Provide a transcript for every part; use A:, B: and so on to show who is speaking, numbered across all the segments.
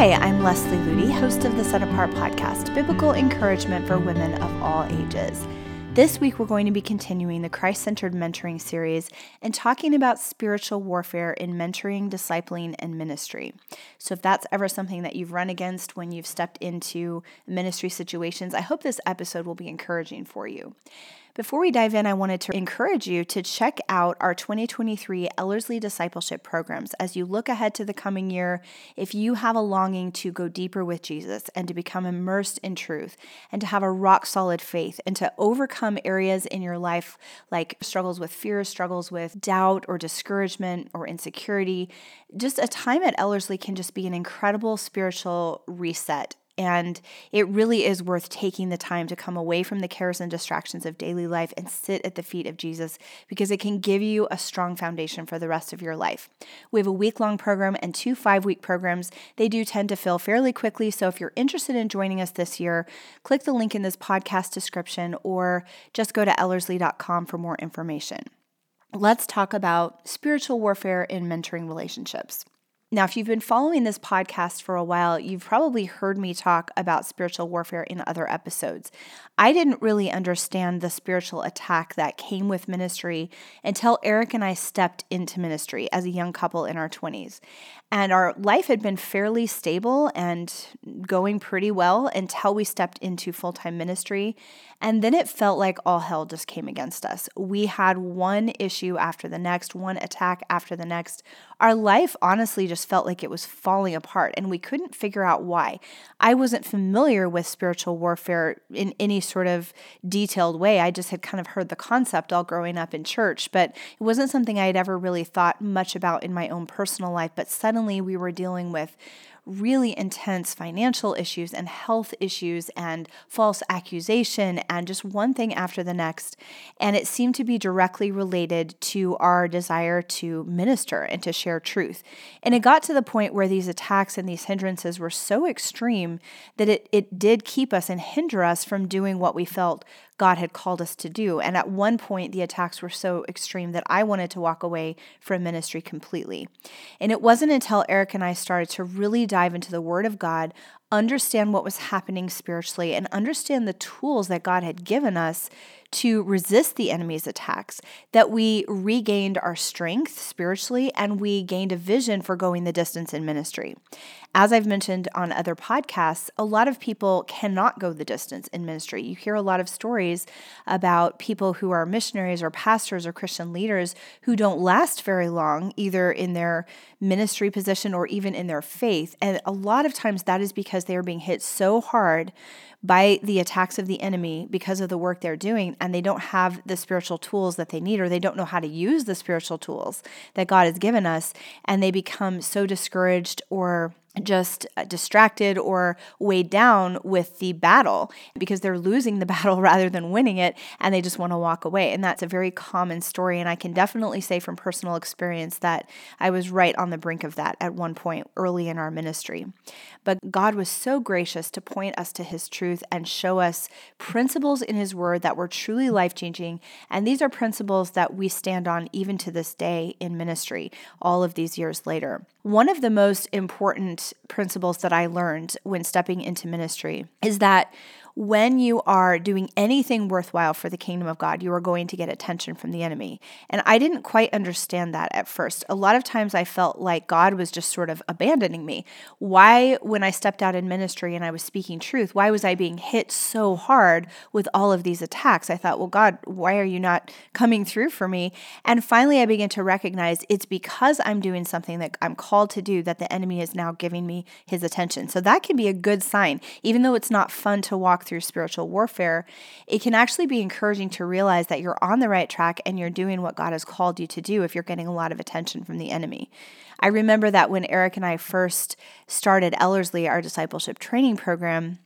A: Hi, I'm Leslie Ludy, host of the Set Apart podcast, biblical encouragement for women of all ages. This week, we're going to be continuing the Christ centered mentoring series and talking about spiritual warfare in mentoring, discipling, and ministry. So, if that's ever something that you've run against when you've stepped into ministry situations, I hope this episode will be encouraging for you. Before we dive in, I wanted to encourage you to check out our 2023 Ellerslie Discipleship programs as you look ahead to the coming year. If you have a longing to go deeper with Jesus and to become immersed in truth and to have a rock solid faith and to overcome areas in your life like struggles with fear, struggles with doubt or discouragement or insecurity, just a time at Ellerslie can just be an incredible spiritual reset and it really is worth taking the time to come away from the cares and distractions of daily life and sit at the feet of Jesus because it can give you a strong foundation for the rest of your life. We have a week long program and two five week programs. They do tend to fill fairly quickly. So if you're interested in joining us this year, click the link in this podcast description or just go to ellerslie.com for more information. Let's talk about spiritual warfare in mentoring relationships. Now, if you've been following this podcast for a while, you've probably heard me talk about spiritual warfare in other episodes. I didn't really understand the spiritual attack that came with ministry until Eric and I stepped into ministry as a young couple in our 20s. And our life had been fairly stable and going pretty well until we stepped into full time ministry. And then it felt like all hell just came against us. We had one issue after the next, one attack after the next. Our life honestly just felt like it was falling apart, and we couldn't figure out why. I wasn't familiar with spiritual warfare in any sort of detailed way. I just had kind of heard the concept all growing up in church, but it wasn't something I had ever really thought much about in my own personal life. But suddenly, suddenly we were dealing with really intense financial issues and health issues and false accusation and just one thing after the next. And it seemed to be directly related to our desire to minister and to share truth. And it got to the point where these attacks and these hindrances were so extreme that it, it did keep us and hinder us from doing what we felt God had called us to do. And at one point, the attacks were so extreme that I wanted to walk away from ministry completely. And it wasn't until Eric and I started to really dive into the Word of God, understand what was happening spiritually, and understand the tools that God had given us to resist the enemy's attacks, that we regained our strength spiritually and we gained a vision for going the distance in ministry. As I've mentioned on other podcasts, a lot of people cannot go the distance in ministry. You hear a lot of stories about people who are missionaries or pastors or Christian leaders who don't last very long, either in their ministry position or even in their faith. And a lot of times that is because they are being hit so hard by the attacks of the enemy because of the work they're doing, and they don't have the spiritual tools that they need, or they don't know how to use the spiritual tools that God has given us, and they become so discouraged or just uh, distracted or weighed down with the battle because they're losing the battle rather than winning it and they just want to walk away. And that's a very common story. And I can definitely say from personal experience that I was right on the brink of that at one point early in our ministry. But God was so gracious to point us to His truth and show us principles in His Word that were truly life changing. And these are principles that we stand on even to this day in ministry, all of these years later. One of the most important principles that I learned when stepping into ministry is that when you are doing anything worthwhile for the kingdom of God, you are going to get attention from the enemy. And I didn't quite understand that at first. A lot of times I felt like God was just sort of abandoning me. Why, when I stepped out in ministry and I was speaking truth, why was I being hit so hard with all of these attacks? I thought, well, God, why are you not coming through for me? And finally, I began to recognize it's because I'm doing something that I'm called to do that the enemy is now giving me his attention. So that can be a good sign, even though it's not fun to walk through spiritual warfare, it can actually be encouraging to realize that you're on the right track and you're doing what God has called you to do if you're getting a lot of attention from the enemy. I remember that when Eric and I first started Ellerslie, our discipleship training program,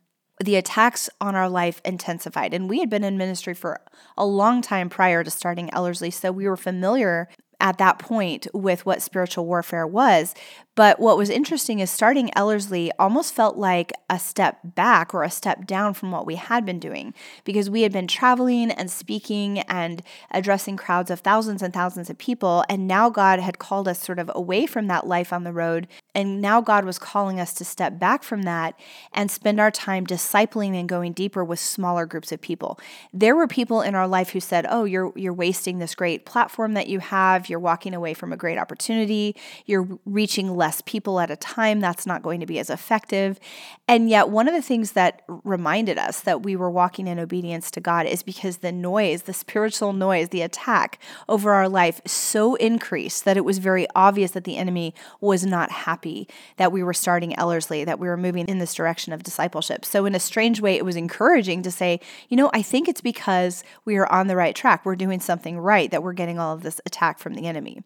A: the attacks on our life intensified. And we had been in ministry for a long time prior to starting Ellerslie, so we were familiar at that point with what spiritual warfare was. But what was interesting is starting Ellerslie almost felt like a step back or a step down from what we had been doing because we had been traveling and speaking and addressing crowds of thousands and thousands of people. And now God had called us sort of away from that life on the road. And now God was calling us to step back from that and spend our time discipling and going deeper with smaller groups of people. There were people in our life who said, "Oh, you're you're wasting this great platform that you have. You're walking away from a great opportunity. You're reaching less people at a time. That's not going to be as effective." And yet, one of the things that reminded us that we were walking in obedience to God is because the noise, the spiritual noise, the attack over our life so increased that it was very obvious that the enemy was not happy that we were starting Ellerslie, that we were moving in this direction of discipleship. So, in a strange way, it was encouraging to say, you know, I think it's because we are on the right track. We're doing something right that we're getting all of this attack from the enemy.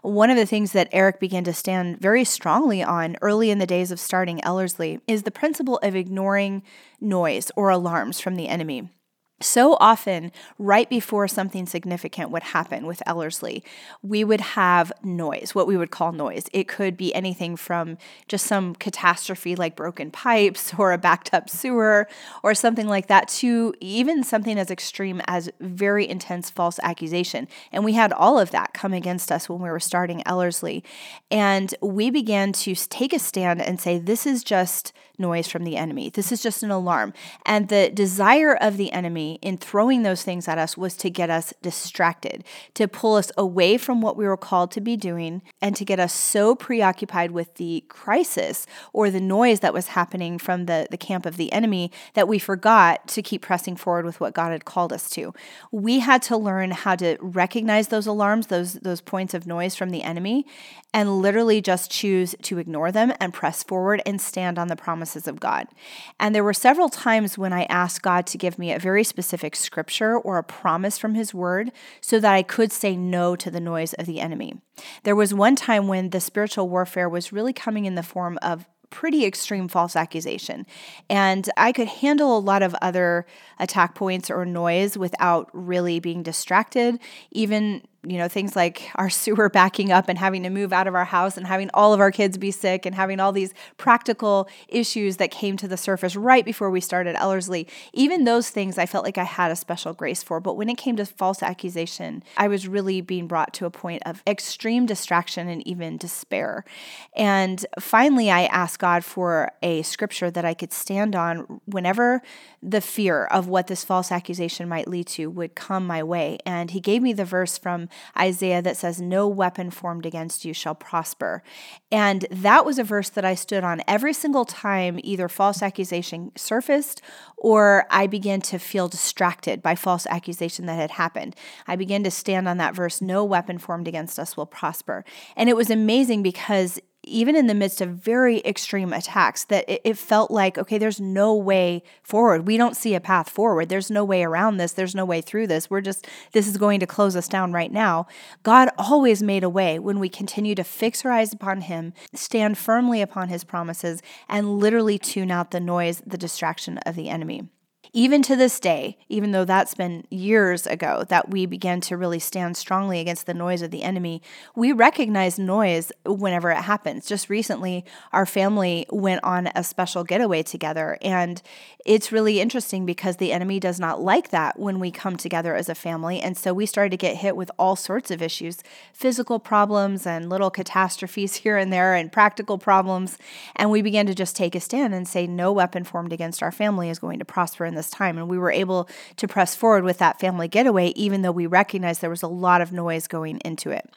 A: One of the things that Eric began to stand very strongly on early in the days of starting Ellerslie is the principle of ignoring noise or alarms from the enemy. So often, right before something significant would happen with Ellerslie, we would have noise, what we would call noise. It could be anything from just some catastrophe like broken pipes or a backed up sewer or something like that to even something as extreme as very intense false accusation. And we had all of that come against us when we were starting Ellerslie. And we began to take a stand and say, this is just noise from the enemy. This is just an alarm. And the desire of the enemy in throwing those things at us was to get us distracted, to pull us away from what we were called to be doing, and to get us so preoccupied with the crisis or the noise that was happening from the, the camp of the enemy that we forgot to keep pressing forward with what God had called us to. We had to learn how to recognize those alarms, those, those points of noise from the enemy, and literally just choose to ignore them and press forward and stand on the promises of God. And there were several times when I asked God to give me a very specific scripture or a promise from His word so that I could say no to the noise of the enemy. There was one time when the spiritual warfare was really coming in the form of pretty extreme false accusation. And I could handle a lot of other attack points or noise without really being distracted, even you know, things like our sewer backing up and having to move out of our house and having all of our kids be sick and having all these practical issues that came to the surface right before we started Ellerslie. Even those things I felt like I had a special grace for. But when it came to false accusation, I was really being brought to a point of extreme distraction and even despair. And finally, I asked God for a scripture that I could stand on whenever the fear of what this false accusation might lead to would come my way. And He gave me the verse from Isaiah that says, No weapon formed against you shall prosper. And that was a verse that I stood on every single time either false accusation surfaced or I began to feel distracted by false accusation that had happened. I began to stand on that verse, No weapon formed against us will prosper. And it was amazing because even in the midst of very extreme attacks, that it, it, felt like, okay, there's no way forward. We don't see a path forward. There's no way around this. There's no way through this. We're just, this is going to close us down right now. God always made a way when we continue to fix our eyes upon Him, stand firmly upon His promises, and literally tune out the noise, the distraction of the enemy even to this day, even though that's been years ago that we began to really stand strongly against the noise of the enemy, we recognize noise whenever it happens. Just recently, our family went on a special getaway together, and it's really interesting because the enemy does not like that when we come together as a family. And so we started to get hit with all sorts of issues physical problems and little catastrophes here and there, and practical problems. And we began to just take a stand and say, No weapon formed against our family is going to prosper in this this time. And we were able to press forward with that family getaway, even though we recognized there was a lot of noise going into it.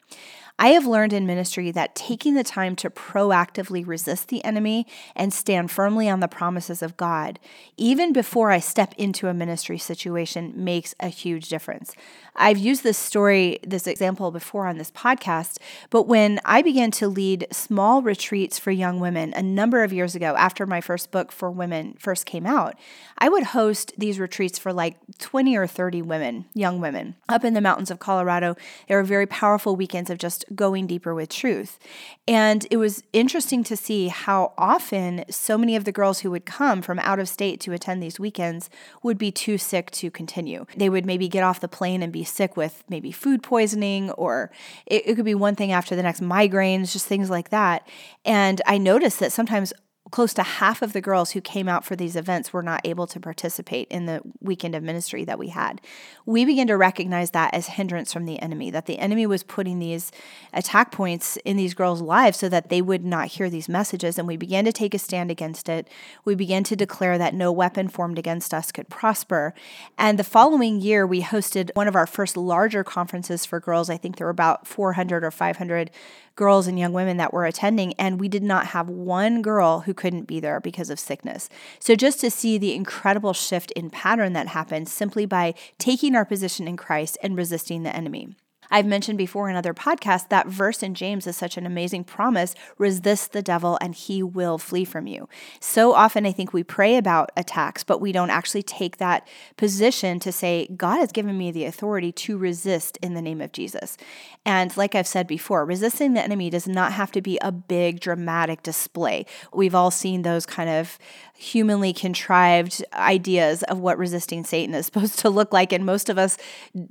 A: I have learned in ministry that taking the time to proactively resist the enemy and stand firmly on the promises of God, even before I step into a ministry situation, makes a huge difference. I've used this story, this example before on this podcast, but when I began to lead small retreats for young women a number of years ago, after my first book for women first came out, I would host these retreats for like 20 or 30 women, young women, up in the mountains of Colorado. They were very powerful weekends of just going deeper with truth. And it was interesting to see how often so many of the girls who would come from out of state to attend these weekends would be too sick to continue. They would maybe get off the plane and be sick with maybe food poisoning, or it, it could be one thing after the next migraines, just things like that. And I noticed that sometimes close to half of the girls who came out for these events were not able to participate in the weekend of ministry that we had. We began to recognize that as hindrance from the enemy, that the enemy was putting these attack points in these girls' lives so that they would not hear these messages. And we began to take a stand against it. We began to declare that no weapon formed against us could prosper. And the following year, we hosted one of our first larger conferences for girls. I think there were about 400 or 500 girls and young women that were attending, and we did not have one girl who couldn't be there because of sickness. So just to see the incredible shift in pattern that happened simply by taking our position in Christ and resisting the enemy. I've mentioned before in other podcasts that verse in James is such an amazing promise resist the devil and he will flee from you. So often I think we pray about attacks, but we don't actually take that position to say, God has given me the authority to resist in the name of Jesus. And like I've said before, resisting the enemy does not have to be a big dramatic display. We've all seen those kind of humanly contrived ideas of what resisting Satan is supposed to look like. And most of us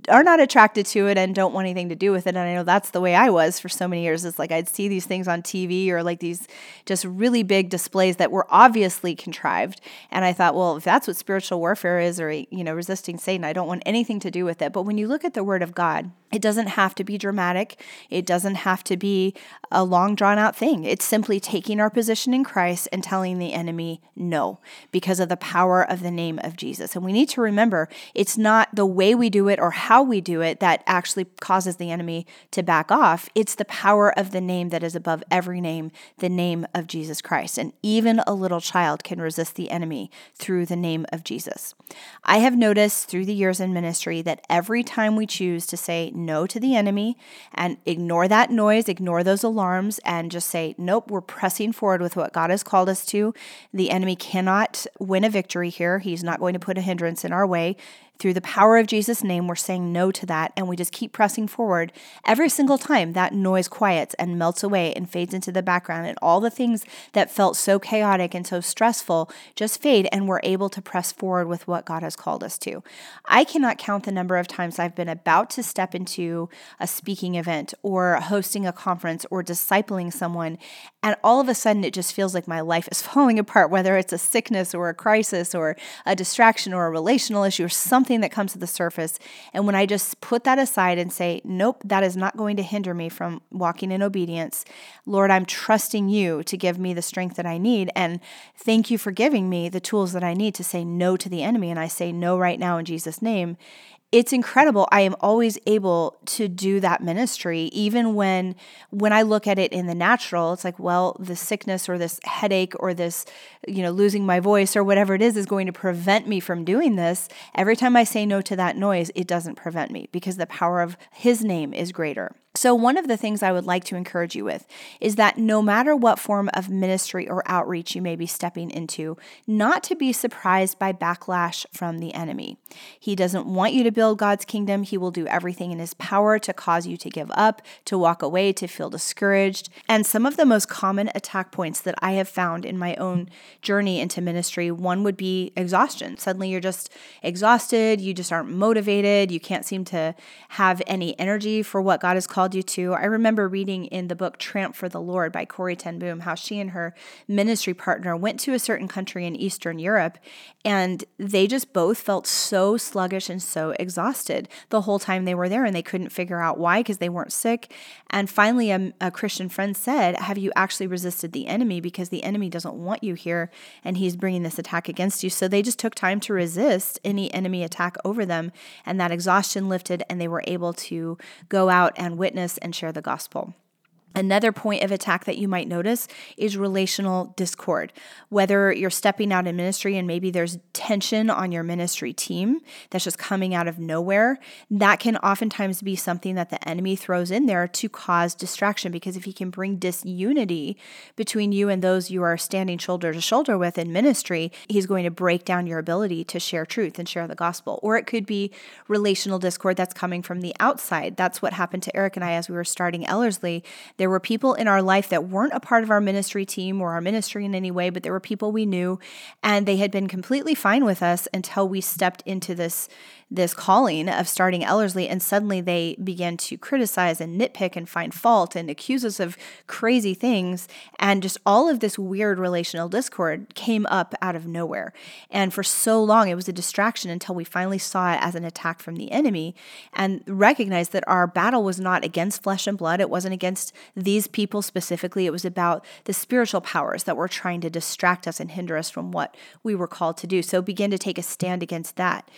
A: are not attracted to it and don't want anything to do with it. And I know that's the way I was for so many years. It's like I'd see these things on TV or like these just really big displays that were obviously contrived. And I thought, well, if that's what spiritual warfare is or, you know, resisting Satan, I don't want anything to do with it. But when you look at the word of God, it doesn't have to be dramatic. It doesn't have to be a long drawn out thing. It's simply taking our position in Christ and telling the enemy no because of the power of the name of Jesus. And we need to remember it's not the way we do it or how we do it that actually causes the enemy to back off. It's the power of the name that is above every name, the name of Jesus Christ. And even a little child can resist the enemy through the name of Jesus. I have noticed through the years in ministry that every time we choose to say no to the enemy and ignore that noise, ignore those alarms, and just say, nope, we're pressing forward with what God has called us to. The enemy cannot win a victory here. He's not going to put a hindrance in our way. Through the power of Jesus' name, we're saying no to that and we just keep pressing forward. Every single time that noise quiets and melts away and fades into the background, and all the things that felt so chaotic and so stressful just fade, and we're able to press forward with what God has called us to. I cannot count the number of times I've been about to step into a speaking event or hosting a conference or discipling someone, and all of a sudden it just feels like my life is falling apart, whether it's a sickness or a crisis or a distraction or a relational issue or something something that comes to the surface. And when I just put that aside and say, nope, that is not going to hinder me from walking in obedience, Lord, I'm trusting you to give me the strength that I need. And thank you for giving me the tools that I need to say no to the enemy. And I say no right now in Jesus' name it's incredible. I am always able to do that ministry even when when i look at it in the natural it's like well the sickness or this headache or this you know losing my voice or whatever it is is going to prevent me from doing this. Every time i say no to that noise it doesn't prevent me because the power of his name is greater so, one of the things I would like to encourage you with is that no matter what form of ministry or outreach you may be stepping into, not to be surprised by backlash from the enemy. He doesn't want you to build God's kingdom. He will do everything in his power to cause you to give up, to walk away, to feel discouraged. And some of the most common attack points that I have found in my own journey into ministry one would be exhaustion. Suddenly you're just exhausted, you just aren't motivated, you can't seem to have any energy for what God has called called you to. I remember reading in the book Tramp for the Lord by Corrie Ten Boom how she and her ministry partner went to a certain country in Eastern Europe and they just both felt so sluggish and so exhausted the whole time they were there and they couldn't figure out why because they weren't sick. And finally, a, a Christian friend said, Have you actually resisted the enemy? Because the enemy doesn't want you here and he's bringing this attack against you. So they just took time to resist any enemy attack over them and that exhaustion lifted and they were able to go out and witness witness and share the gospel. Another point of attack that you might notice is relational discord. Whether you're stepping out in ministry and maybe there's tension on your ministry team that's just coming out of nowhere, that can oftentimes be something that the enemy throws in there to cause distraction. Because if he can bring disunity between you and those you are standing shoulder to shoulder with in ministry, he's going to break down your ability to share truth and share the gospel. Or it could be relational discord that's coming from the outside. That's what happened to Eric and I as we were starting Ellerslie. There were people in our life that weren't a part of our ministry team or our ministry in any way, but there were people we knew and they had been completely fine with us until we stepped into this this calling of starting Ellerslie, and suddenly they began to criticize and nitpick and find fault and accuse us of crazy things. And just all of this weird relational discord came up out of nowhere. And for so long, it was a distraction until we finally saw it as an attack from the enemy and recognized that our battle was not against flesh and blood. It wasn't against these people specifically. It was about the spiritual powers that were trying to distract us and hinder us from what we were called to do. So begin to take a stand against that.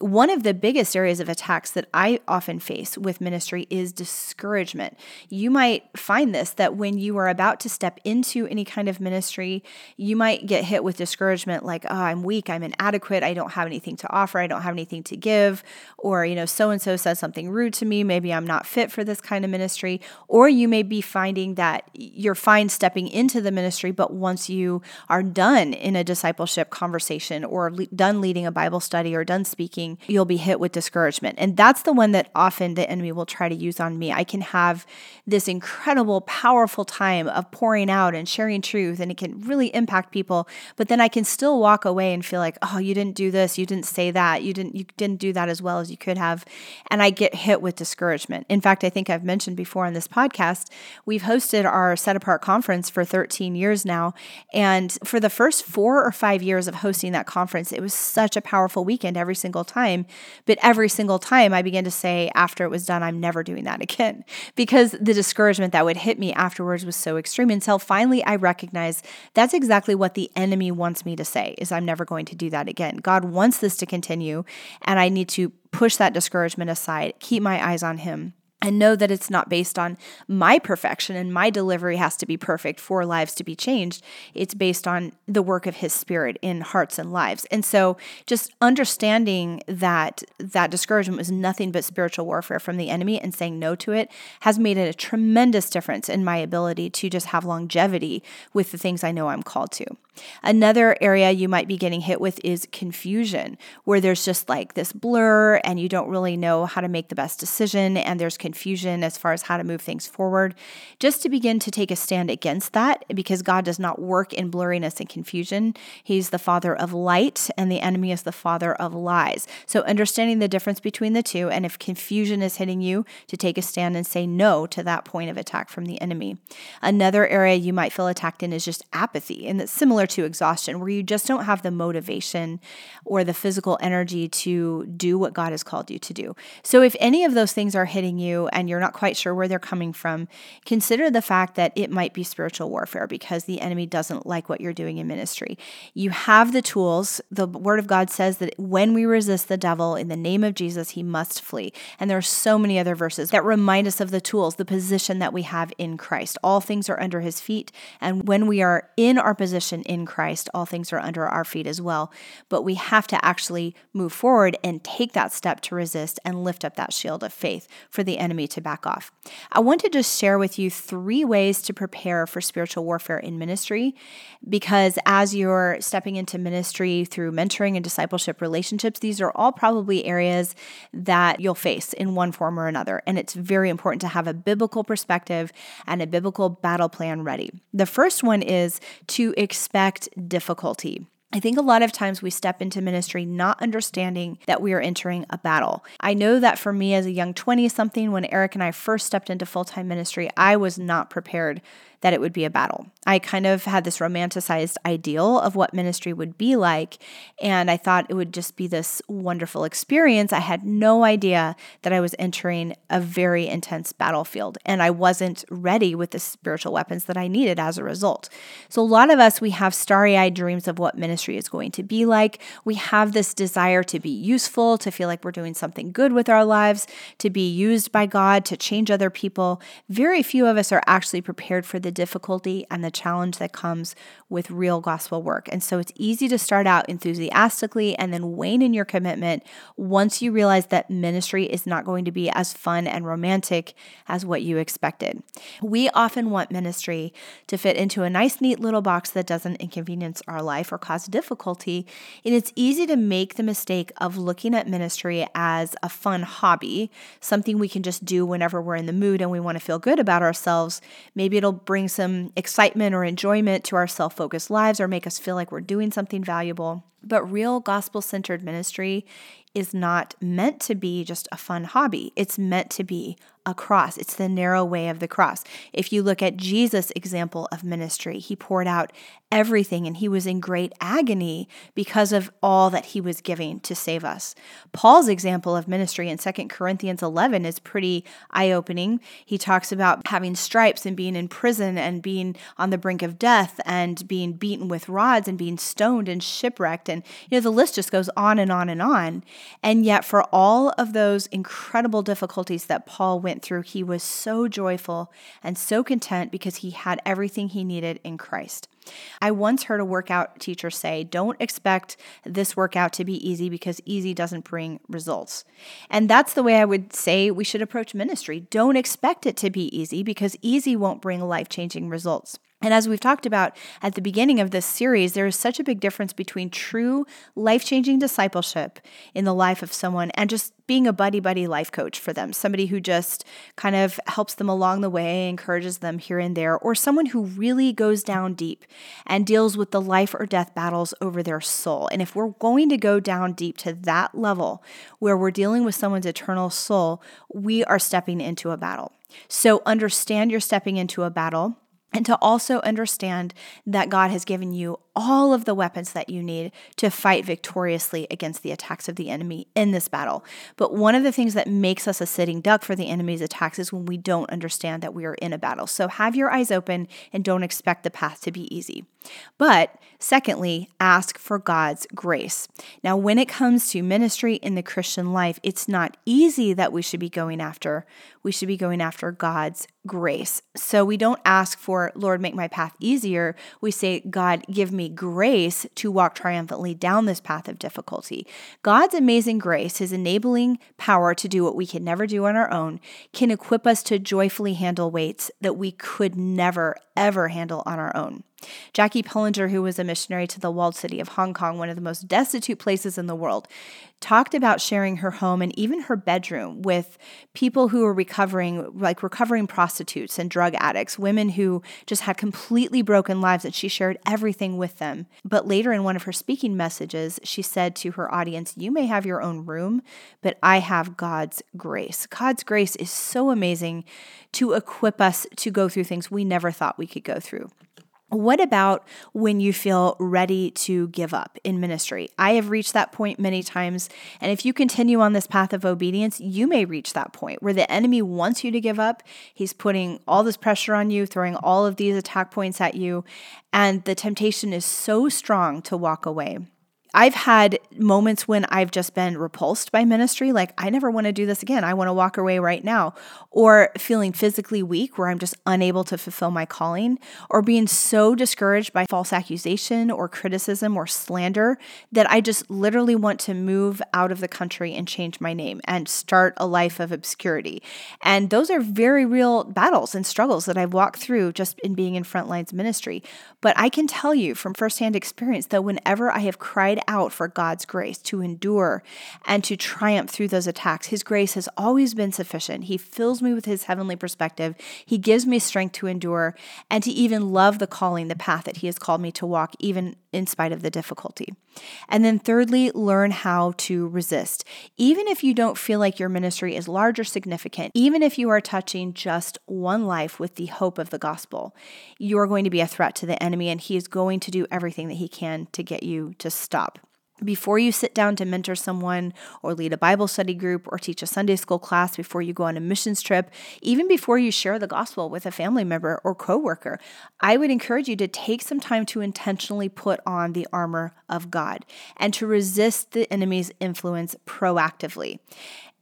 A: One of the biggest areas of attacks that I often face with ministry is discouragement. You might find this that when you are about to step into any kind of ministry, you might get hit with discouragement like, oh, I'm weak, I'm inadequate, I don't have anything to offer, I don't have anything to give, or, you know, so and so says something rude to me, maybe I'm not fit for this kind of ministry. Or you may be finding that you're fine stepping into the ministry, but once you are done in a discipleship conversation or le- done leading a Bible study or done speaking, you'll be hit with discouragement. And that's the one that often the enemy will try to use on me. I can have this incredible, powerful time of pouring out and sharing truth, and it can really impact people. But then I can still walk away and feel like, oh, you didn't do this, you didn't say that, you didn't you didn't do that as well as you could have. And I get hit with discouragement. In fact, I think I've mentioned before on this podcast, we've hosted our set apart conference for 13 years now. And for the first four or five years of hosting that conference, it was such a powerful weekend every single time. But every single time I began to say after it was done, I'm never doing that again because the discouragement that would hit me afterwards was so extreme until finally I recognized that's exactly what the enemy wants me to say is I'm never going to do that again. God wants this to continue and I need to push that discouragement aside, keep my eyes on him and know that it's not based on my perfection and my delivery has to be perfect for lives to be changed. It's based on the work of his spirit in hearts and lives. And so just understanding that that discouragement was nothing but spiritual warfare from the enemy and saying no to it has made a tremendous difference in my ability to just have longevity with the things I know I'm called to. Another area you might be getting hit with is confusion, where there's just like this blur and you don't really know how to make the best decision and there's confusion as far as how to move things forward. Just to begin to take a stand against that, because God does not work in blurriness and confusion. He's the father of light and the enemy is the father of lies. So understanding the difference between the two, and if confusion is hitting you, to take a stand and say no to that point of attack from the enemy. Another area you might feel attacked in is just apathy, and that's similar to exhaustion, where you just don't have the motivation or the physical energy to do what God has called you to do. So, if any of those things are hitting you and you're not quite sure where they're coming from, consider the fact that it might be spiritual warfare because the enemy doesn't like what you're doing in ministry. You have the tools. The word of God says that when we resist the devil in the name of Jesus, he must flee. And there are so many other verses that remind us of the tools, the position that we have in Christ. All things are under his feet. And when we are in our position in in Christ, all things are under our feet as well. But we have to actually move forward and take that step to resist and lift up that shield of faith for the enemy to back off. I want to just share with you three ways to prepare for spiritual warfare in ministry because as you're stepping into ministry through mentoring and discipleship relationships, these are all probably areas that you'll face in one form or another. And it's very important to have a biblical perspective and a biblical battle plan ready. The first one is to expect expect difficulty. I think a lot of times we step into ministry not understanding that we are entering a battle. I know that for me as a young 20 something, when Eric and I first stepped into full time ministry, I was not prepared that it would be a battle. I kind of had this romanticized ideal of what ministry would be like, and I thought it would just be this wonderful experience. I had no idea that I was entering a very intense battlefield, and I wasn't ready with the spiritual weapons that I needed as a result. So, a lot of us, we have starry eyed dreams of what ministry is going to be like. We have this desire to be useful, to feel like we're doing something good with our lives, to be used by God to change other people. Very few of us are actually prepared for the difficulty and the challenge that comes with real gospel work. And so it's easy to start out enthusiastically and then wane in your commitment once you realize that ministry is not going to be as fun and romantic as what you expected. We often want ministry to fit into a nice, neat little box that doesn't inconvenience our life or cause difficulty. And it's easy to make the mistake of looking at ministry as a fun hobby, something we can just do whenever we're in the mood and we want to feel good about ourselves. Maybe it'll bring some excitement or enjoyment to our self focused lives or make us feel like we're doing something valuable. But real gospel centered ministry is not meant to be just a fun hobby. It's meant to be a cross. It's the narrow way of the cross. If you look at Jesus' example of ministry, he poured out everything and he was in great agony because of all that he was giving to save us. Paul's example of ministry in 2 Corinthians 11 is pretty eye opening. He talks about having stripes and being in prison and being on the brink of death and being beaten with rods and being stoned and shipwrecked. And, you know, the list just goes on and on and on. And yet, for all of those incredible difficulties that Paul went through, he was so joyful and so content because he had everything he needed in Christ. I once heard a workout teacher say, Don't expect this workout to be easy because easy doesn't bring results. And that's the way I would say we should approach ministry. Don't expect it to be easy because easy won't bring life changing results. And as we've talked about at the beginning of this series, there is such a big difference between true life changing discipleship in the life of someone and just being a buddy buddy life coach for them, somebody who just kind of helps them along the way, encourages them here and there, or someone who really goes down deep and deals with the life or death battles over their soul. And if we're going to go down deep to that level where we're dealing with someone's eternal soul, we are stepping into a battle. So understand you're stepping into a battle and to also understand that God has given you all of the weapons that you need to fight victoriously against the attacks of the enemy in this battle. But one of the things that makes us a sitting duck for the enemy's attacks is when we don't understand that we are in a battle. So have your eyes open and don't expect the path to be easy. But secondly, ask for God's grace. Now, when it comes to ministry in the Christian life, it's not easy that we should be going after. We should be going after God's grace. So we don't ask for, Lord, make my path easier. We say, God, give me grace to walk triumphantly down this path of difficulty. God's amazing grace, his enabling power to do what we can never do on our own, can equip us to joyfully handle weights that we could never, ever handle on our own. Jackie Pullinger, who was a missionary to the walled city of Hong Kong, one of the most destitute places in the world, talked about sharing her home and even her bedroom with people who were recovering, like recovering prostitutes and drug addicts, women who just had completely broken lives, and she shared everything with them. But later in one of her speaking messages, she said to her audience, You may have your own room, but I have God's grace. God's grace is so amazing to equip us to go through things we never thought we could go through. What about when you feel ready to give up in ministry? I have reached that point many times. And if you continue on this path of obedience, you may reach that point where the enemy wants you to give up. He's putting all this pressure on you, throwing all of these attack points at you. And the temptation is so strong to walk away. I've had moments when I've just been repulsed by ministry, like, I never want to do this again. I want to walk away right now. Or feeling physically weak, where I'm just unable to fulfill my calling, or being so discouraged by false accusation or criticism or slander that I just literally want to move out of the country and change my name and start a life of obscurity. And those are very real battles and struggles that I've walked through just in being in Frontlines ministry. But I can tell you from firsthand experience that whenever I have cried out for God's grace to endure and to triumph through those attacks. His grace has always been sufficient. He fills me with His heavenly perspective. He gives me strength to endure and to even love the calling, the path that He has called me to walk, even in spite of the difficulty. And then, thirdly, learn how to resist. Even if you don't feel like your ministry is large or significant, even if you are touching just one life with the hope of the gospel, you are going to be a threat to the enemy, and he is going to do everything that he can to get you to stop. Before you sit down to mentor someone or lead a Bible study group or teach a Sunday school class, before you go on a missions trip, even before you share the gospel with a family member or coworker, I would encourage you to take some time to intentionally put on the armor of God and to resist the enemy's influence proactively.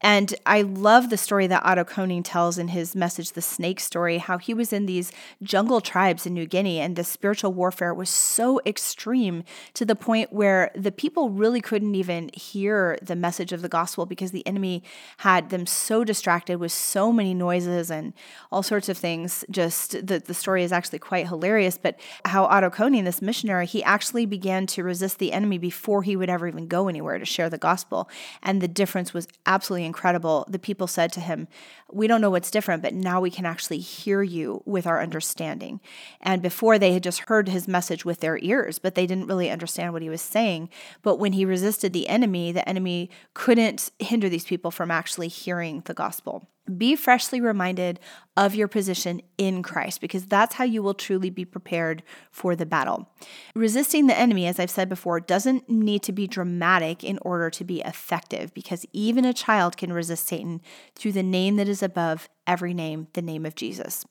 A: And I love the story that Otto Koning tells in his message, The Snake Story, how he was in these jungle tribes in New Guinea and the spiritual warfare was so extreme to the point where the people really couldn't even hear the message of the gospel because the enemy had them so distracted with so many noises and all sorts of things. Just the, the story is actually quite hilarious, but how Otto Koning, this missionary, he actually began to resist the enemy before he would ever even go anywhere to share the gospel. And the difference was absolutely incredible. The people said to him, We don't know what's different, but now we can actually hear you with our understanding. And before they had just heard his message with their ears, but they didn't really understand what he was saying. But when he resisted the enemy, the enemy couldn't hinder these people from actually hearing the gospel. Be freshly reminded of your position in Christ because that's how you will truly be prepared for the battle. Resisting the enemy, as I've said before, doesn't need to be dramatic in order to be effective because even a child can resist Satan through the name that is above every name, the name of Jesus.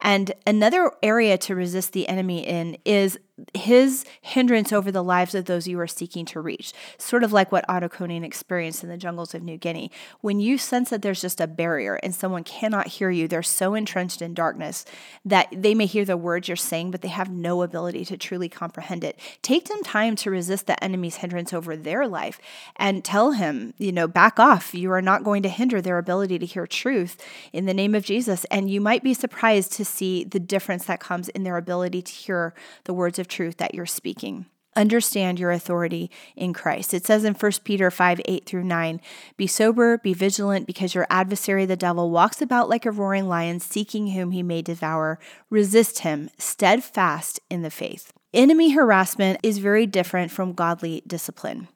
A: And another area to resist the enemy in is his hindrance over the lives of those you are seeking to reach. Sort of like what Otto Koning experienced in the jungles of New Guinea. When you sense that there's just a barrier and someone cannot hear you, they're so entrenched in darkness that they may hear the words you're saying, but they have no ability to truly comprehend it. Take some time to resist the enemy's hindrance over their life and tell him, you know, back off. You are not going to hinder their ability to hear truth in the name of Jesus. And you might be surprised to see the difference that comes in their ability to hear the words of truth that you're speaking. Understand your authority in Christ. It says in 1 Peter 5 8 through 9 Be sober, be vigilant, because your adversary, the devil, walks about like a roaring lion, seeking whom he may devour. Resist him, steadfast in the faith. Enemy harassment is very different from godly discipline.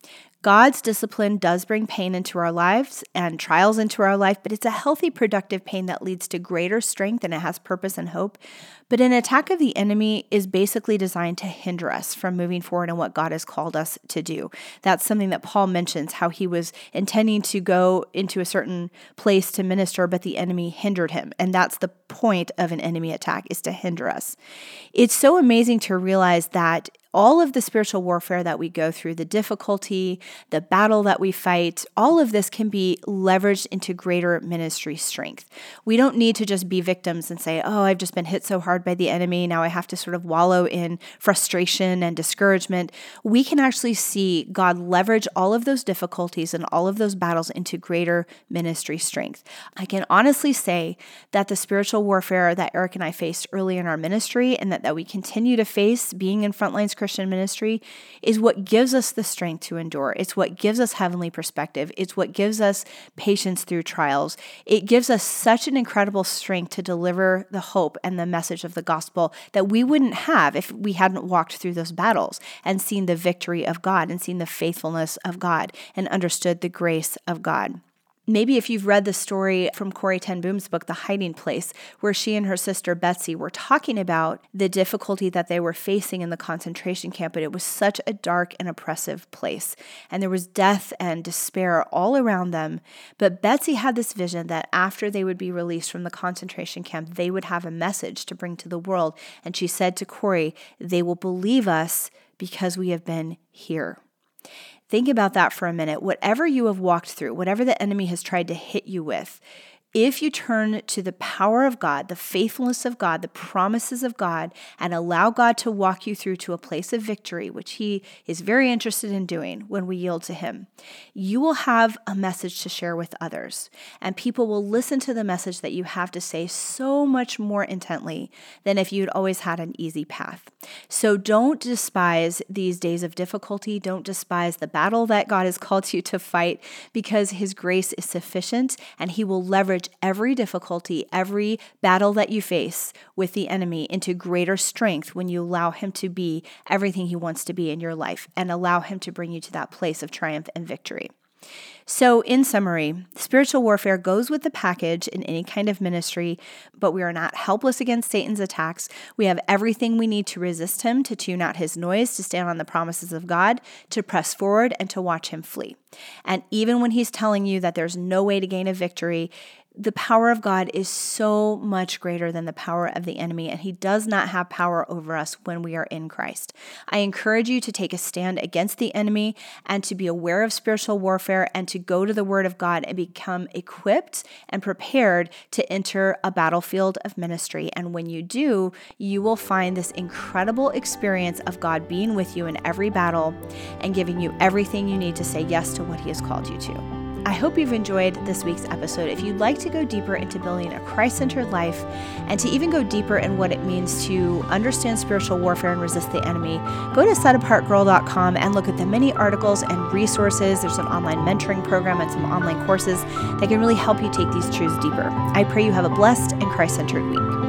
A: God's discipline does bring pain into our lives and trials into our life, but it's a healthy, productive pain that leads to greater strength and it has purpose and hope. But an attack of the enemy is basically designed to hinder us from moving forward in what God has called us to do. That's something that Paul mentions how he was intending to go into a certain place to minister, but the enemy hindered him. And that's the point of an enemy attack is to hinder us. It's so amazing to realize that all of the spiritual warfare that we go through, the difficulty, the battle that we fight, all of this can be leveraged into greater ministry strength. We don't need to just be victims and say, oh, I've just been hit so hard by the enemy. Now I have to sort of wallow in frustration and discouragement. We can actually see God leverage all of those difficulties and all of those battles into greater ministry strength. I can honestly say that the spiritual warfare that Eric and I faced early in our ministry and that, that we continue to face being in frontline Christian ministry is what gives us the strength to endure. It's what gives us heavenly perspective. It's what gives us patience through trials. It gives us such an incredible strength to deliver the hope and the message of the gospel that we wouldn't have if we hadn't walked through those battles and seen the victory of God and seen the faithfulness of God and understood the grace of God. Maybe if you've read the story from Corrie Ten Boom's book, The Hiding Place, where she and her sister Betsy were talking about the difficulty that they were facing in the concentration camp, but it was such a dark and oppressive place. And there was death and despair all around them. But Betsy had this vision that after they would be released from the concentration camp, they would have a message to bring to the world. And she said to Corrie, They will believe us because we have been here. Think about that for a minute. Whatever you have walked through, whatever the enemy has tried to hit you with, if you turn to the power of God, the faithfulness of God, the promises of God, and allow God to walk you through to a place of victory, which He is very interested in doing when we yield to Him, you will have a message to share with others. And people will listen to the message that you have to say so much more intently than if you'd always had an easy path. So don't despise these days of difficulty. Don't despise the battle that God has called you to fight because His grace is sufficient and He will leverage every difficulty, every battle that you face with the enemy into greater strength when you allow him to be everything he wants to be in your life and allow him to bring you to that place of triumph and victory. So, in summary, spiritual warfare goes with the package in any kind of ministry, but we are not helpless against Satan's attacks. We have everything we need to resist him, to tune out his noise, to stand on the promises of God, to press forward, and to watch him flee. And even when he's telling you that there's no way to gain a victory, the power of God is so much greater than the power of the enemy, and he does not have power over us when we are in Christ. I encourage you to take a stand against the enemy and to be aware of spiritual warfare and to go to the Word of God and become equipped and prepared to enter a battlefield of ministry. And when you do, you will find this incredible experience of God being with you in every battle and giving you everything you need to say yes to what He has called you to. I hope you've enjoyed this week's episode. If you'd like to go deeper into building a Christ centered life and to even go deeper in what it means to understand spiritual warfare and resist the enemy, go to setapartgirl.com and look at the many articles and resources. There's an online mentoring program and some online courses that can really help you take these truths deeper. I pray you have a blessed and Christ centered week.